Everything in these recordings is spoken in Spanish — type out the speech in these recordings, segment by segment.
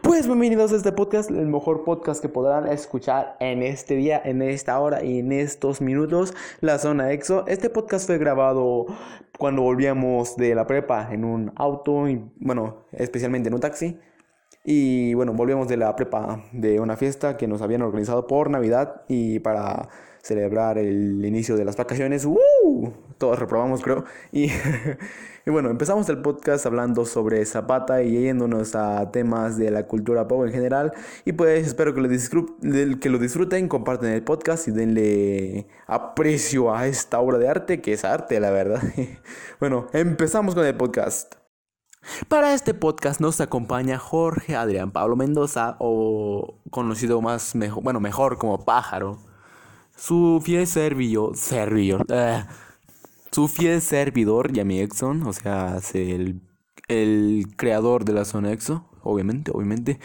Pues bienvenidos a este podcast, el mejor podcast que podrán escuchar en este día, en esta hora y en estos minutos, la zona EXO. Este podcast fue grabado cuando volvíamos de la prepa en un auto, y, bueno, especialmente en un taxi. Y bueno, volvíamos de la prepa de una fiesta que nos habían organizado por Navidad y para celebrar el inicio de las vacaciones. ¡Uh! Todos reprobamos, creo. Y, y, bueno, empezamos el podcast hablando sobre Zapata y yéndonos a temas de la cultura pop en general. Y pues espero que lo, disfruten, que lo disfruten, comparten el podcast y denle aprecio a esta obra de arte, que es arte, la verdad. bueno, empezamos con el podcast. Para este podcast nos acompaña Jorge Adrián Pablo Mendoza, o conocido más mejor, bueno, mejor como Pájaro. Su fiel servidor, servidor, eh, su fiel servidor, Yami Exxon, o sea, el, el creador de la zona Exo, obviamente, obviamente.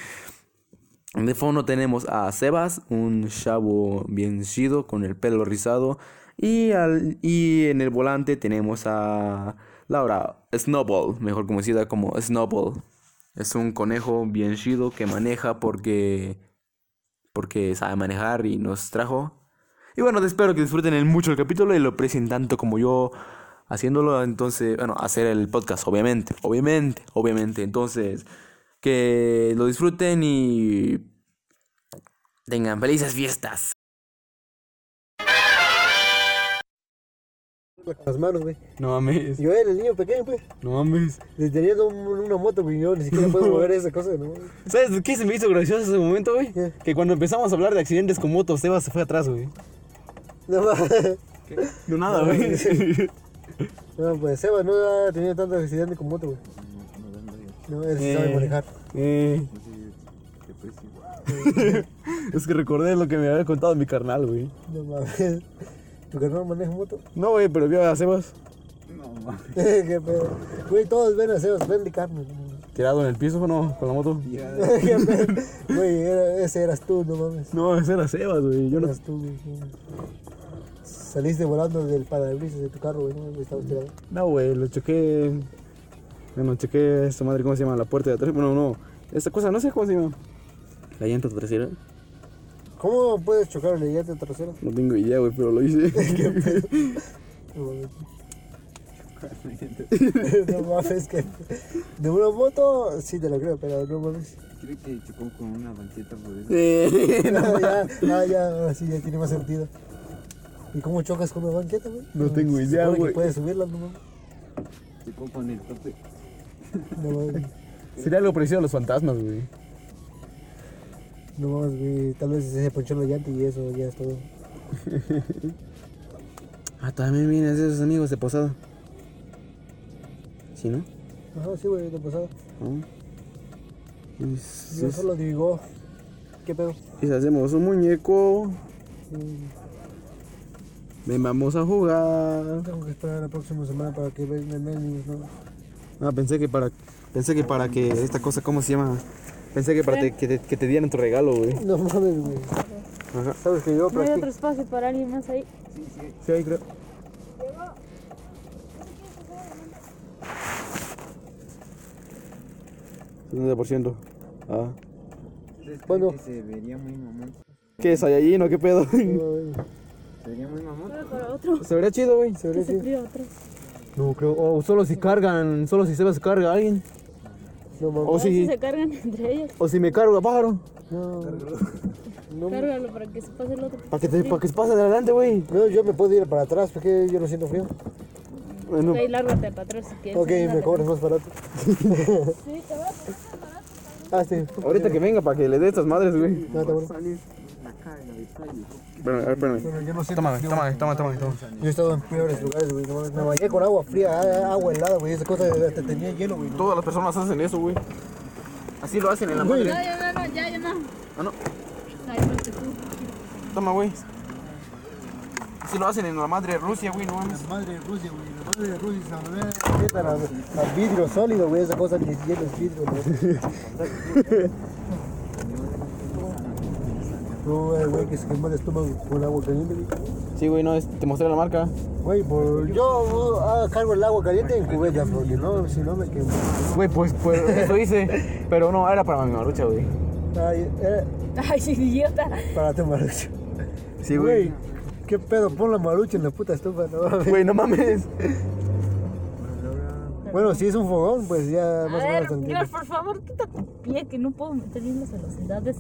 De fondo tenemos a Sebas, un chavo bien chido con el pelo rizado. Y, al, y en el volante tenemos a Laura Snowball, mejor conocida como Snowball. Es un conejo bien chido que maneja porque, porque sabe manejar y nos trajo. Y bueno, espero que disfruten mucho el capítulo y lo aprecien tanto como yo haciéndolo. Entonces, bueno, hacer el podcast, obviamente, obviamente, obviamente. Entonces, que lo disfruten y tengan felices fiestas. con las manos, güey. No mames. Yo era el niño pequeño, pues. No mames. Teniendo una moto, güey, yo ni siquiera puedo mover esa cosa, ¿no? ¿Sabes qué se me hizo gracioso ese momento, güey? Que cuando empezamos a hablar de accidentes con motos, Sebas se fue atrás, güey. No mames. No nada, güey. No, pues Sebas no ha tenido tantos accidentes con moto, güey. No, él sí sabe manejar. Eh. es que recordé lo que me había contado mi carnal, güey. No mames. ¿Tu carnal maneja moto? No, güey, pero vio a Sebas. No mames. Qué pedo. Güey, todos ven a Sebas, ven de carne. ¿Tirado en el piso o no? ¿Con la moto? Qué pedo. Güey, era, ese eras tú, no mames. No, ese era Sebas, güey. Yo no. Eras tú, güey. Saliste volando del parabrisas de tu carro, güey, ¿no? Estabas tirado. No, güey, lo choqué. Bueno, choqué esta madre, ¿cómo se llama? La puerta de atrás. Bueno, no. Esta cosa, no sé cómo se llama. La llanta trasera. ¿Cómo puedes chocar la llanta trasera? No tengo idea, güey, pero lo hice. ¿Qué pedo? no mames, que de una moto sí te lo creo, pero no mames. Creo que chocó con una banqueta por eso. No, ya, ya, ya, sí, ya tiene más sentido. ¿Y cómo chocas con una banqueta, güey? No tengo Se idea, güey. puedes subirla, no mames. Chocó con el tope. No mames, Sería algo parecido a los fantasmas, güey. no mames, güey. Tal vez se ponchó la llanta y eso ya es todo. Ah, también vienes de esos amigos de posada. ¿Sí, no? Ajá, sí, güey, de. Ah. Y si- Yo solo digo, ¿qué pedo? y hacemos un muñeco, Mm, ven, vamos a jugar. Tengo que esperar la próxima semana para que vengan niños, ¿no? Ah, pensé que para pensé que para que esta cosa, ¿cómo se llama? Pensé que para te- que, te, que te dieran tu regalo, güey. No mames, güey. Ajá. Sabes que yo No hay otro espacio para alguien más ahí. Sí, ahí creo. ciento Ah. Bueno. Que se vería muy mamón. ¿Qué es allí, no? ¿Qué pedo? No, mames. Se vería muy mamón. Para otro. Se vería chido, güey. Se vería se otro. No, creo. O solo si cargan, solo si se va a carga a alguien. No O. A si si, se cargan entre ellos. o si me cargo a pájaro. No. No, Cárgalo para que se pase el otro. Para que, te, para que se pase de adelante, güey. no, yo me puedo ir para atrás porque yo no siento frío. Bueno, Ahí lárgate para atrás si quieres. Ok, me cobras más barato. Sí, te va a Ah, sí. ahorita que venga para que le dé estas madres, güey. No, está bueno. Salir la carga de calle. Espérame, a ver, espérame. Bueno, yo no toma, toma, toma, toma. Yo he estado en peores lugares, güey. Me bañé con agua fría, agua helada, güey. Esa cosa hasta tenía hielo, güey. Todas las personas hacen eso, güey. Así lo hacen en la madre. No, ya no, no, ya, ya no. Ah, no. Toma, güey. Así lo hacen en la madre Rusia, güey, no mames. La madre de Rusia, güey. La madre de Rusia se la metan a, a vidrio sólido, güey. Esa cosa ni siquiera es vidrio, güey. No, eh, güey, que se quemó el estómago con agua caliente. güey. Sí, güey, no, es- te mostré la marca. Güey, por, yo uh, cargo el agua caliente en cubeta, porque no, si no me quemo. Güey, pues, pues eso hice. Pero no, era para mi marucha, güey. Ay, eh, Ay, idiota. para tu marucha. Sí, Güey, ¿qué pedo? Pon la marucha en la puta estufa, no mames. Güey, no mames. Bueno, si es un fogón, pues ya A más o ver, menos entiendo. George, por favor, quita tu pie que no puedo meter bien las velocidades.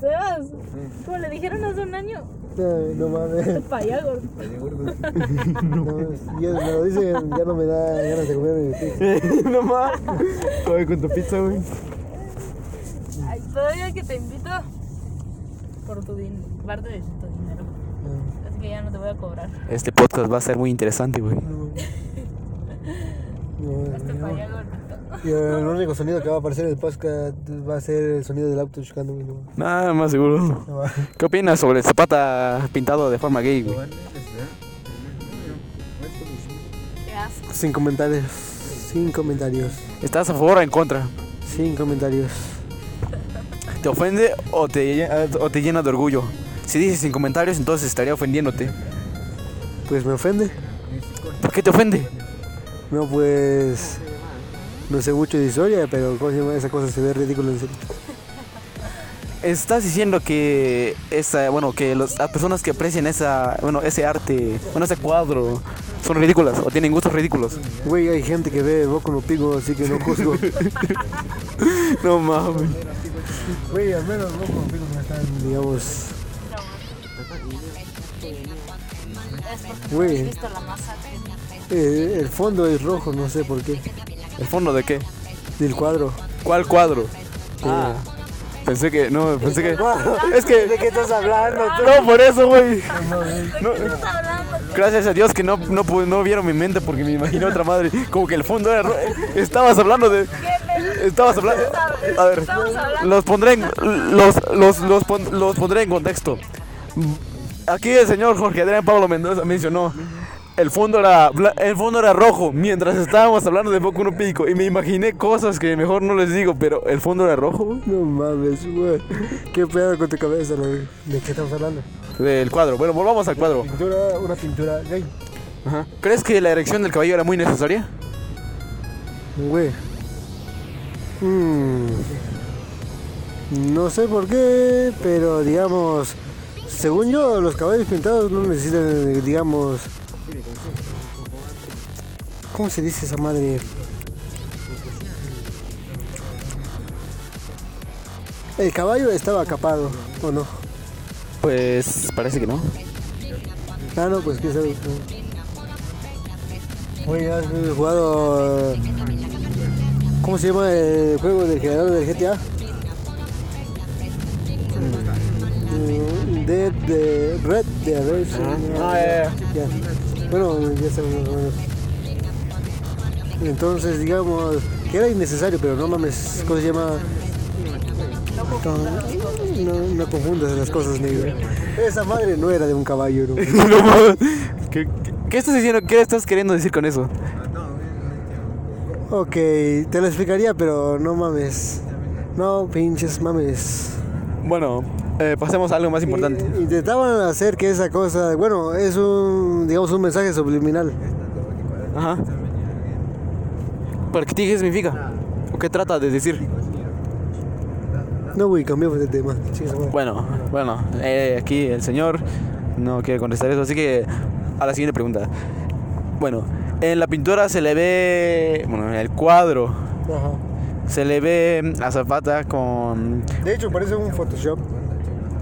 Sebas, como le dijeron hace un año, no mames. para allá, gordo. No, si ya me lo dicen, ya no me da ganas de comer mi pizza. no mames. Joder, con tu pizza, güey. Ay, todavía que te invito por tu din- parte de tu dinero. Así que ya no te voy a cobrar. Este podcast va a ser muy interesante, güey. No, no, gordito. Y el único sonido que va a aparecer en el podcast va a ser el sonido del auto chocando, güey. No, Nada más seguro. no va. ¿Qué opinas sobre el Zapata pintado de forma gay, güey? Sin comentarios. Sin comentarios. ¿Estás a favor o en contra? Sin comentarios. ¿Te ofende o te, o te llena de orgullo? Si dices sin comentarios, entonces estaría ofendiéndote. Pues me ofende. ¿Por qué te ofende? No, pues. No sé mucho de historia, pero ¿cómo se llama? esa cosa se ve ridícula en serio. Estás diciendo que esa, bueno, que los- las personas que aprecian esa, bueno, ese arte, bueno, ese cuadro, son ridículas o tienen gustos ridículos. Güey, hay gente que ve Boku no Pico, así que no juzgo. No mames. Güey, al menos Boku no Pico no están, digamos. Güey. eh, el fondo es rojo, no sé por qué. ¿El fondo de qué? Del cuadro. ¿Cuál cuadro? Ah, pensé que, no, pensé que... Es que... ¿De qué estás hablando? No, por eso, güey. No, gracias a Dios que no, no, no vieron mi mente porque me imaginé otra madre. Como que el fondo era... Estabas hablando de... Estabas hablando... A ver, los pondré en, los, los, los, pon- los pondré en contexto. Aquí el señor Jorge Adrián Pablo Mendoza mencionó el fondo era el fondo era rojo mientras estábamos hablando de Boku no Pico y me imaginé cosas que mejor no les digo, pero el fondo era rojo No mames, güey. ¿Ququé pedo con tu cabeza? ¿De qué estamos hablando? del cuadro. Bueno, volvamos al cuadro. Pintura, una pintura gay. Ajá. ¿Crees que la erección del cabello era muy necesaria? Güey. Mm. No sé por qué, pero digamos, según yo, los caballos pintados no necesitan, digamos, ¿cómo se dice esa madre? El caballo estaba capado, ¿o no? Pues parece que no. Ah, no, pues quién sabe. Oye, ¿has jugado. eh, ¿Cómo se llama el juego del generador del GTA? Mm, Dead de Red de Redemption. Ah, ya, Ya. Bueno, ya sabemos. Entonces, digamos, que era innecesario, pero no mames, ¿cómo se llama? No, no, no confundas las cosas, negro. Esa madre no era de un caballo, ¿no? ¿Qué, estás diciendo? ¿Qué estás queriendo decir con eso? Ok, te lo explicaría, pero no mames. No, pinches mames. Bueno, eh, pasemos a algo más importante. Intentaban hacer que esa cosa, bueno, es un, digamos, un mensaje subliminal. Ajá. ¿Pero qué significa? ¿O qué trata de decir? No, güey, cambiamos de tema. Bueno, bueno, eh, aquí el señor no quiere contestar eso, así que a la siguiente pregunta. Bueno, en la pintura se le ve, bueno, en el cuadro Ajá. se le ve a Zapata con, De hecho, parece un Photoshop.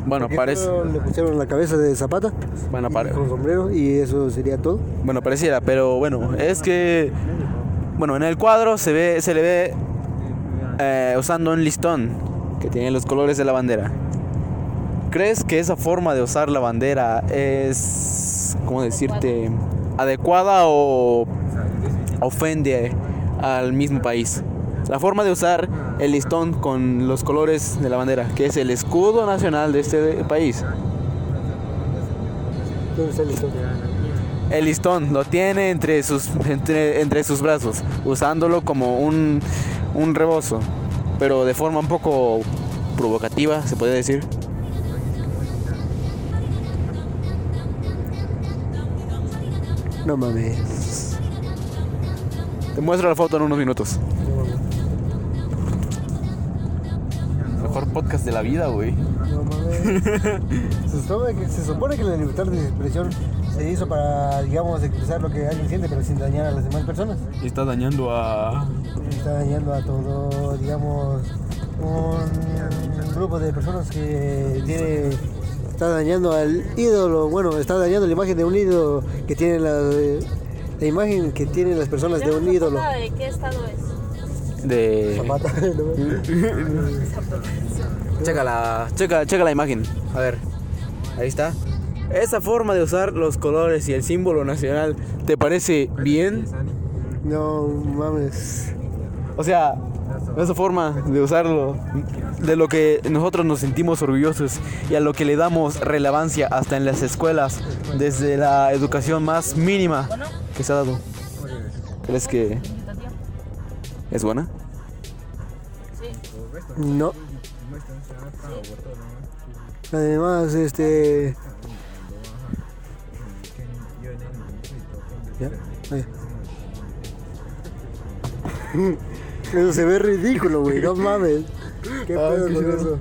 bueno, Porque parece, Le pusieron la cabeza de Zapata bueno, y pare- con sombrero y eso sería todo. bueno, pareciera, pero bueno, es que, bueno, en el cuadro se ve, se le ve eh, usando un listón que tiene los colores de la bandera. ¿Crees que esa forma de usar la bandera es, cómo decirte, adecuada o ofende al mismo país? La forma de usar el listón con los colores de la bandera, que es el escudo nacional de este país. ¿Dónde está el listón? El listón lo tiene entre sus, entre, entre sus brazos, usándolo como un, un rebozo, pero de forma un poco provocativa, se puede decir. No mames. Te muestro la foto en unos minutos. No. Mejor podcast de la vida, güey. No mames. Se supone, que, se supone que la libertad de expresión se hizo para, digamos, expresar lo que alguien siente, pero sin dañar a las demás personas. Y está dañando a. Está dañando a todo, digamos, un grupo de personas que tiene. Está dañando al ídolo, bueno, está dañando la imagen de un ídolo que tiene la, la imagen que tienen las personas de un ídolo. ¿De qué estado es? De. Zapata. Checa la, checa, checa la imagen. A ver, ahí está. Esa forma de usar los colores y el símbolo nacional, ¿te parece bien? No mames. O sea, esa forma de usarlo, de lo que nosotros nos sentimos orgullosos y a lo que le damos relevancia hasta en las escuelas, desde la educación más mínima que se ha dado. ¿Crees que es buena? Sí. No. Además, este. Eso se ve ridículo, güey. No mames. ¿Qué Ah, pedo qué con eso?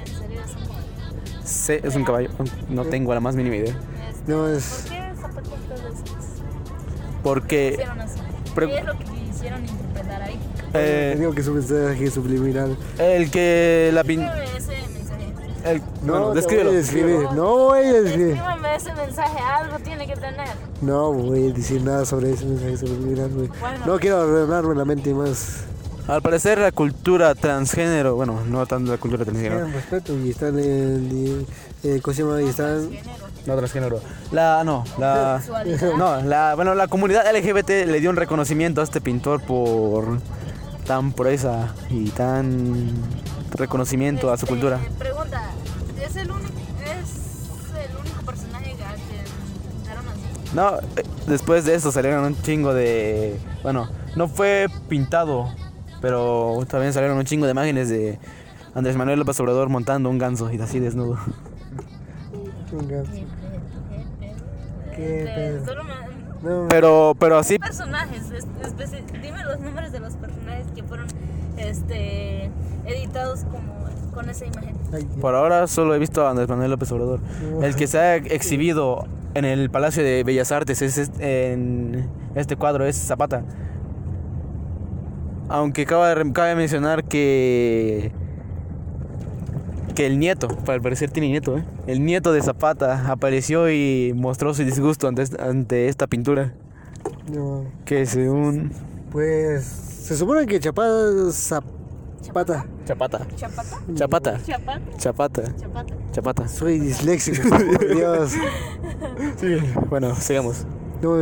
En serio, es un Sí, es un caballo. No tengo la más mínima idea. No ¿Por es. qué zapatos todos Porque hicieron? Pre- ¿Qué es lo que quisieron interpretar ahí? Eh, digo que es un mensaje subliminal. el que la pin... No, bueno, descríbelo. voy a describir. No voy a describir. Escríbeme ese mensaje, algo tiene que tener. No voy a decir nada sobre ese mensaje güey. Bueno. No quiero arruinarme la mente más. Al parecer la cultura transgénero, bueno, no tanto la cultura transgénero, respeto y están en. Eh, ¿Cómo se llama? Y están. no transgénero, la, no, la, no, la, bueno, la comunidad LGBT le dio un reconocimiento a este pintor por tan proeza y tan reconocimiento a su Este, cultura. Pregunta, ¿es el único, es el único personaje que pintaron así? No, eh, después de eso salieron un chingo de, bueno, no fue pintado, pero también salieron un chingo de imágenes de Andrés Manuel López Obrador montando un ganso y así desnudo. Venga. ¿Qué pedo? Solo No, Pero, pero así, personajes, dime los nombres de los personajes que fueron este, editados como con esa imagen. por ahora solo he visto a Andrés Manuel López Obrador. El que se ha exhibido en el Palacio de Bellas Artes es este- en este cuadro es Zapata. Aunque cabe, cabe mencionar que que el nieto, para parecer tiene nieto, ¿eh? el nieto de Zapata apareció y mostró su disgusto ante, ante esta pintura. no. Que según Pues. Se supone que. Zapata. Chapata, ¿Chapata? Chapata, ¿Chapata? Chapata, ¿Chapata? Chapata. Soy disléxico, Dios. Bueno, sigamos. No,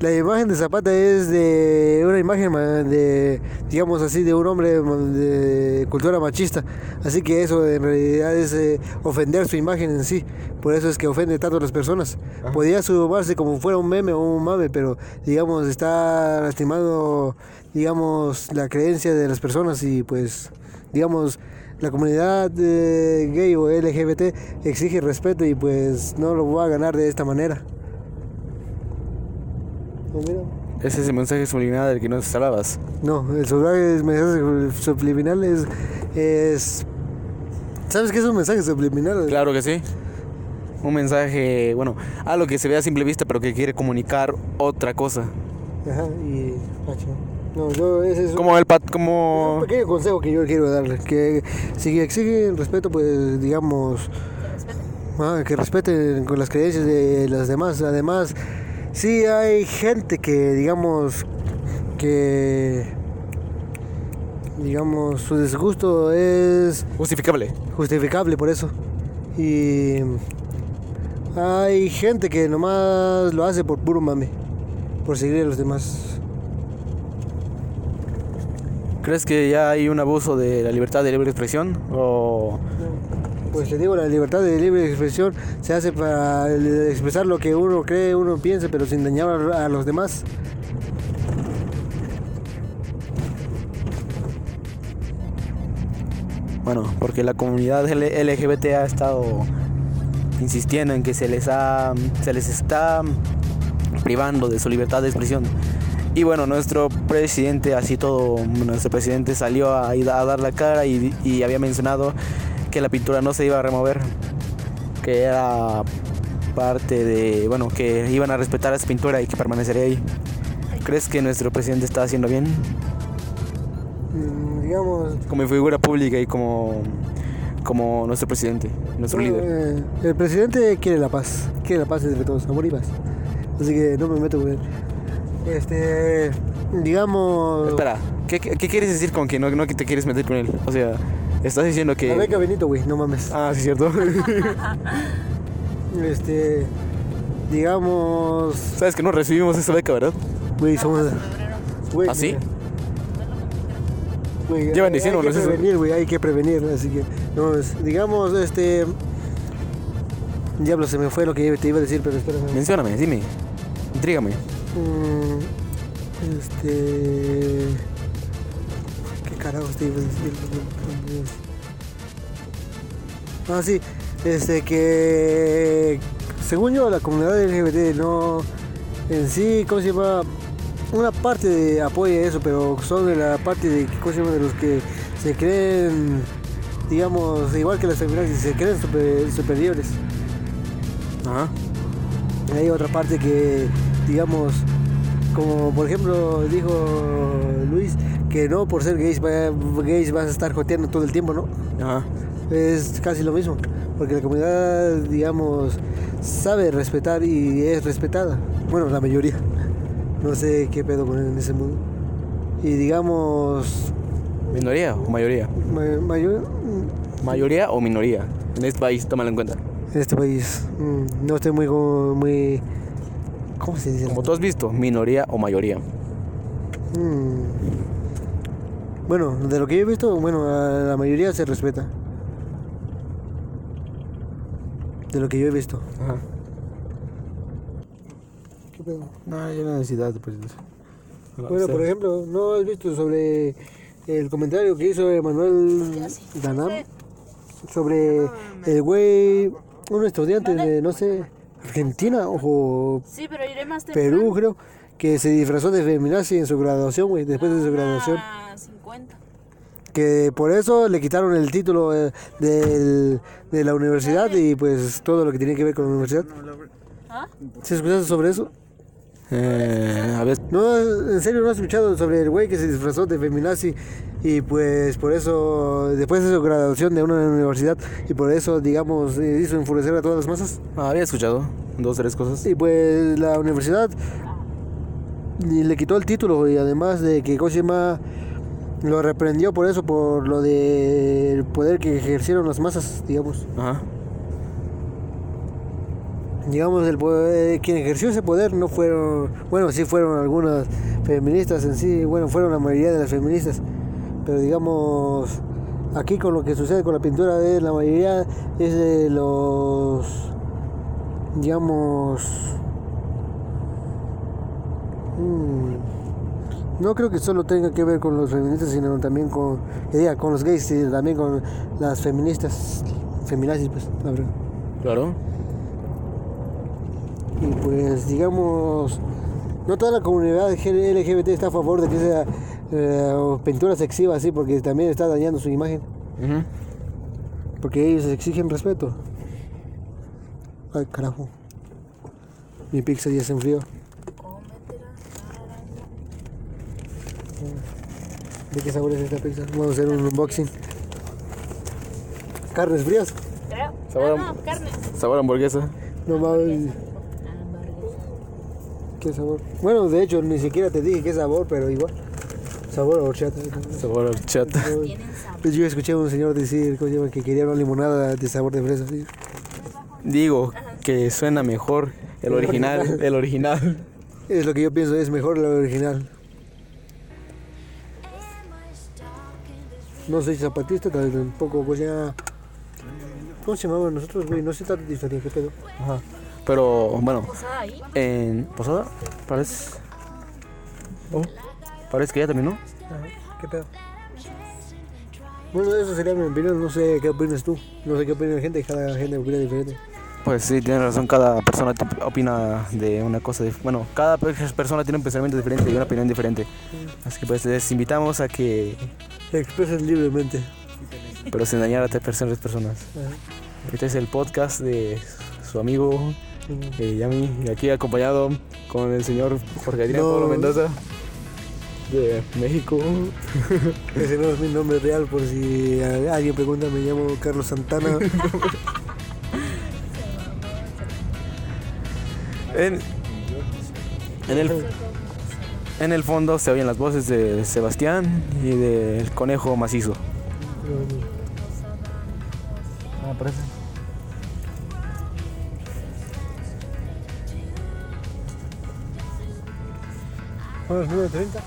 la imagen de Zapata es de una imagen ma- de, digamos así, de un hombre de cultura machista. Así que eso en realidad es eh, ofender su imagen en sí. Por eso es que ofende tanto a las personas. Podría sumarse como fuera un meme o un mame, pero digamos está lastimando, digamos, la creencia de las personas y pues, digamos, la comunidad eh, gay o LGBT exige respeto y pues no lo va a ganar de esta manera. Ese es el mensaje subliminal del que nos hablabas. No, el el mensaje subliminal es, es... ¿Sabes qué es un mensaje subliminal? Claro que sí. Un mensaje, bueno, algo que se ve a simple vista, pero que quiere comunicar otra cosa. Ajá, y... ah. No, yo ese es un- Como el pat, es como un pequeño consejo que yo quiero darle. Que si exige el respeto, pues digamos... ah, que respeten con las creencias de las demás. Además, sí hay gente que, digamos, que... Digamos, su disgusto es justificable. justificable por eso. Y hay gente que nomás lo hace por puro mame, por seguir a los demás. ¿Crees que ya hay un abuso de la libertad de libre expresión? O Pues te digo, la libertad de libre expresión se hace para expresar lo que uno cree, uno piensa, pero sin dañar a los demás. Bueno, porque la comunidad LGBT ha estado insistiendo en que se les ha se les está privando de su libertad de expresión. Y bueno, nuestro presidente, así todo, nuestro presidente salió a, a dar la cara y, y había mencionado que la pintura no se iba a remover, que era parte de, bueno, que iban a respetar esa pintura y que permanecería ahí. ¿Crees que nuestro presidente está haciendo bien Mm, digamos, como figura pública y como, como nuestro presidente, nuestro bueno, líder? eh, el presidente quiere la paz, quiere la paz entre todos, amor y paz. Así que no me meto con él. Este, digamos, Espera, ¿qué, qué, qué quieres decir con que no, no que te quieres meter con él? O sea, estás diciendo que... la beca Benito, güey, no mames. Ah, sí, cierto. Este, digamos, Sabes que no recibimos esa beca, ¿verdad? güey, somos, güey, ¿Ah, sí? güey, Llevan diciéndonos Hay que eso. prevenir, güey, hay que prevenir, así que, no, es- digamos, este, diablo, se me fue lo que te iba a decir, pero espérame. Mencióname, dime. Intrígame. Mm, Este. ¿Qué carajo te iba? Ah, sí. Este que. Según yo, la comunidad LGBT no. En sí, ¿cómo se llama? Una parte de apoya eso, pero son de la parte de, ¿cómo se llama? de los que se creen, digamos, igual que las feministas, se creen super- superiores. Ajá. Hay otra parte que, digamos, como por ejemplo dijo Luis, que no por ser gays, va- gays vas a estar joteando todo el tiempo, ¿no? Ajá. Es casi lo mismo, porque la comunidad, digamos, sabe respetar y es respetada. Bueno, la mayoría. No sé qué pedo con en ese mundo. Y digamos, ¿Minoría o mayoría? ma- mayor, ¿Mayoría o minoría? En este país, tómalo en cuenta. en este país, mm, no estoy muy, muy, ¿cómo se dice? Como tú has visto, minoría o mayoría. Mm. Bueno, de lo que yo he visto, bueno, a la mayoría se respeta. De lo que yo he visto. Ajá. ¿Qué pedo? No, hay una necesidad, pues. Bueno, por ejemplo, ¿no has visto sobre el comentario que hizo Emanuel Danam? Sobre el güey, un estudiante de, no sé, Argentina o Sí, pero iré más. Perú, creo, que se disfrazó de feminazi en su graduación, güey, después de su graduación. 50. que por eso le quitaron el título eh, del- de la universidad y pues todo lo que tiene que ver con la universidad. ¿Ah? ¿Sí escuchaste sobre eso? Eh, a ver. No, en serio no has escuchado sobre el güey que se disfrazó de feminazi y pues por eso, después de su graduación de una universidad y por eso, digamos, eh, hizo enfurecer a todas las masas. Ah, había escuchado dos, tres cosas. Y pues la universidad y le quitó el título y además de que Kojima lo reprendió por eso, por lo del poder que ejercieron las masas, digamos. Ajá. digamos, el poder, quien ejerció ese poder no fueron, bueno, sí fueron algunas feministas en sí, bueno, fueron la mayoría de las feministas, pero digamos, aquí con lo que sucede con la pintura de la mayoría es de los, digamos, mm, no creo que solo tenga que ver con los feministas, sino también con, que diga, con los gays y también con las feministas, feminazis, pues, la verdad. Claro. Y pues digamos, no toda la comunidad LGBT está a favor de que sea eh, pintura sexiva así, porque también está dañando su imagen, porque ellos exigen respeto. Ay, carajo. Mi pizza ya se enfrió. ¿De qué sabor es esta pizza? Vamos a hacer un unboxing. Carnes frías. Creo. Sabor Ah, no, carne. Sabor hamburguesa. No mames, qué sabor. Bueno, de hecho, ni siquiera te dije qué sabor, pero igual. Sabor a horchata. Sabor a chata. Tienen sabor. Pues yo escuché a un señor decir que quería una limonada de sabor de fresa. ¿sí? Digo que suena mejor el original. El original. Es lo que yo pienso, es mejor la original. No soy zapatista, tampoco, pues ya. ¿Cómo se llamaban nosotros, güey? No sé de historia, ¿qué pedo? Ajá. Pero bueno, Posada ahí. en Posada parece. Oh, parece que ya terminó. Ajá, ¿qué pedo? Bueno, eso sería mi opinión, no sé qué opinas tú. No sé qué opina la gente, cada gente opina diferente. Pues sí, tienes razón, cada persona opina de una cosa, bueno, cada pe- persona tiene un pensamiento diferente y una opinión diferente. Así que pues les invitamos a que, Se expresan libremente. pero sin dañar a terceras personas. Ajá. Este es el podcast de su amigo eh, Yami, y aquí acompañado con el señor Jorge Adrián No. Pablo Mendoza de México. Ese no es mi nombre real, por si alguien pregunta, me llamo Carlos Santana. En, en, el, en el fondo se oyen las voces de Sebastián y del conejo macizo. Ah. Bueno, es 9.30.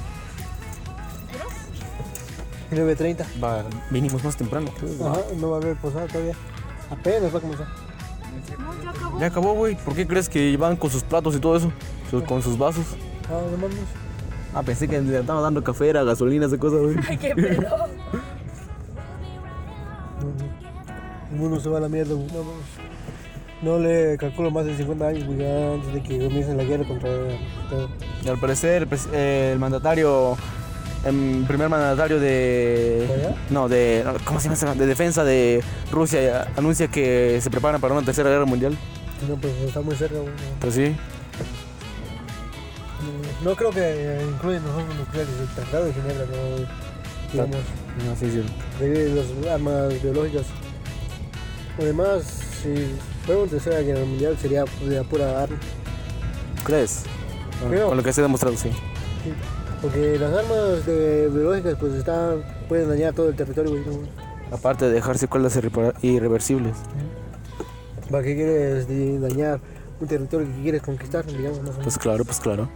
9.30. Va, vinimos más temprano. Ajá, no va a haber posada todavía. Apenas va a comenzar. No, ya acabó. Ya acabó, güey. ¿Por qué crees que van con sus platos y todo eso? Sus- con sus vasos. Ah, no mames. Ah, pensé que le estaban dando café, era gasolina, esa cosa, güey. Ay, qué pedo. El mundo se va a la mierda, güey. No, le calculo más de 50 años, güey, ya antes de que comience la guerra contra todo. Y al parecer, el, eh, el mandatario, el primer mandatario de. No, de. ¿Cómo se llama? De defensa de Rusia anuncia que se preparan para una tercera guerra mundial. No, pues está muy cerca. Pues sí. No, creo que incluyen los armas nucleares, el Tratado de Ginebra, no, digamos, No, sí, sí. las armas biológicas. Además, si fuera una tercera guerra mundial sería de pura arma. ¿Crees? Creo. Con lo que se ha demostrado, sí. Sí, Porque las armas de- biológicas pues están, pueden dañar todo el territorio, güey. ¿no? Aparte de dejar secuelas irreversibles. ¿Para qué quieres dañar un territorio que quieres conquistar, digamos, más o menos? Pues claro, pues claro.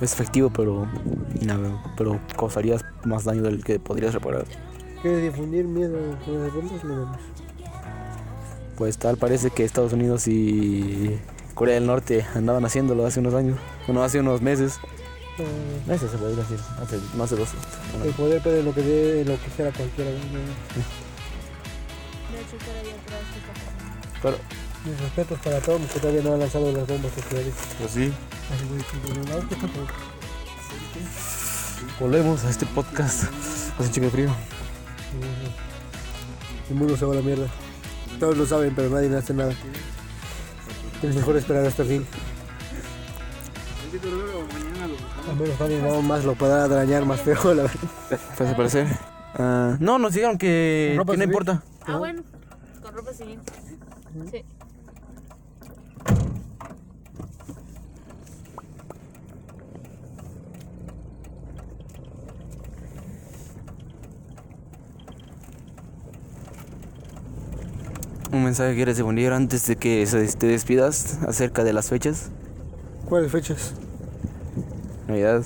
Es efectivo, pero. Nada, pero causarías más daño del que podrías reparar. ¿Quieres difundir miedo con esas bombas? No. Pues tal parece que Estados Unidos y Corea del Norte andaban haciéndolo hace unos años. Bueno, hace unos meses. Ah, Meses se podría decir. Hace, no hace dos. el poder puede lo que dé, lo que sea cualquiera. está pasando. Pero, Mis respetos para todos los que todavía no han lanzado las bombas nucleares. pues sí. Volvemos a este podcast. Hace un chico de frío. El mundo se va a la mierda. Todos lo saben, pero nadie hace nada. Es mejor esperar hasta el fin. Menos alguien nada más lo podrá dañar más feo, la verdad. Pues parecer. ah, no, nos dijeron que, no civil. importa. Ah, bueno. Con ropa civil. Sí. Un mensaje que quieres difundir antes de que se- te despidas acerca de las fechas. ¿Cuáles fechas? Navidad,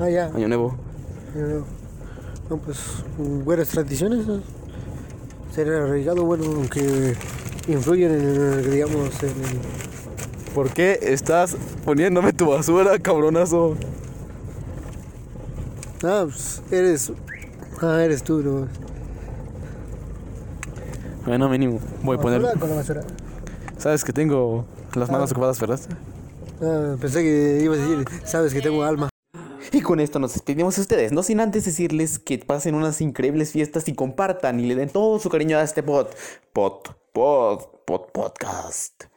Ah, ya. Año Nuevo. ya veo. No, pues, mm, buenas tradiciones. ¿no? Ser arraigado, bueno, aunque influyen en, digamos, en el... ¿Por qué estás poniéndome tu basura, cabronazo? Ah, pues, eres... Ah, eres tú, ¿no? Bueno, mínimo. Voy a poner. Con la basura. Sabes que tengo las manos Ah. ocupadas, ¿verdad? Ah, pensé que ibas a decir, sabes que tengo alma. Y con esto nos despedimos de ustedes, no sin antes decirles que pasen unas increíbles fiestas y compartan y le den todo su cariño a este pod, pod, pod, pod, podcast.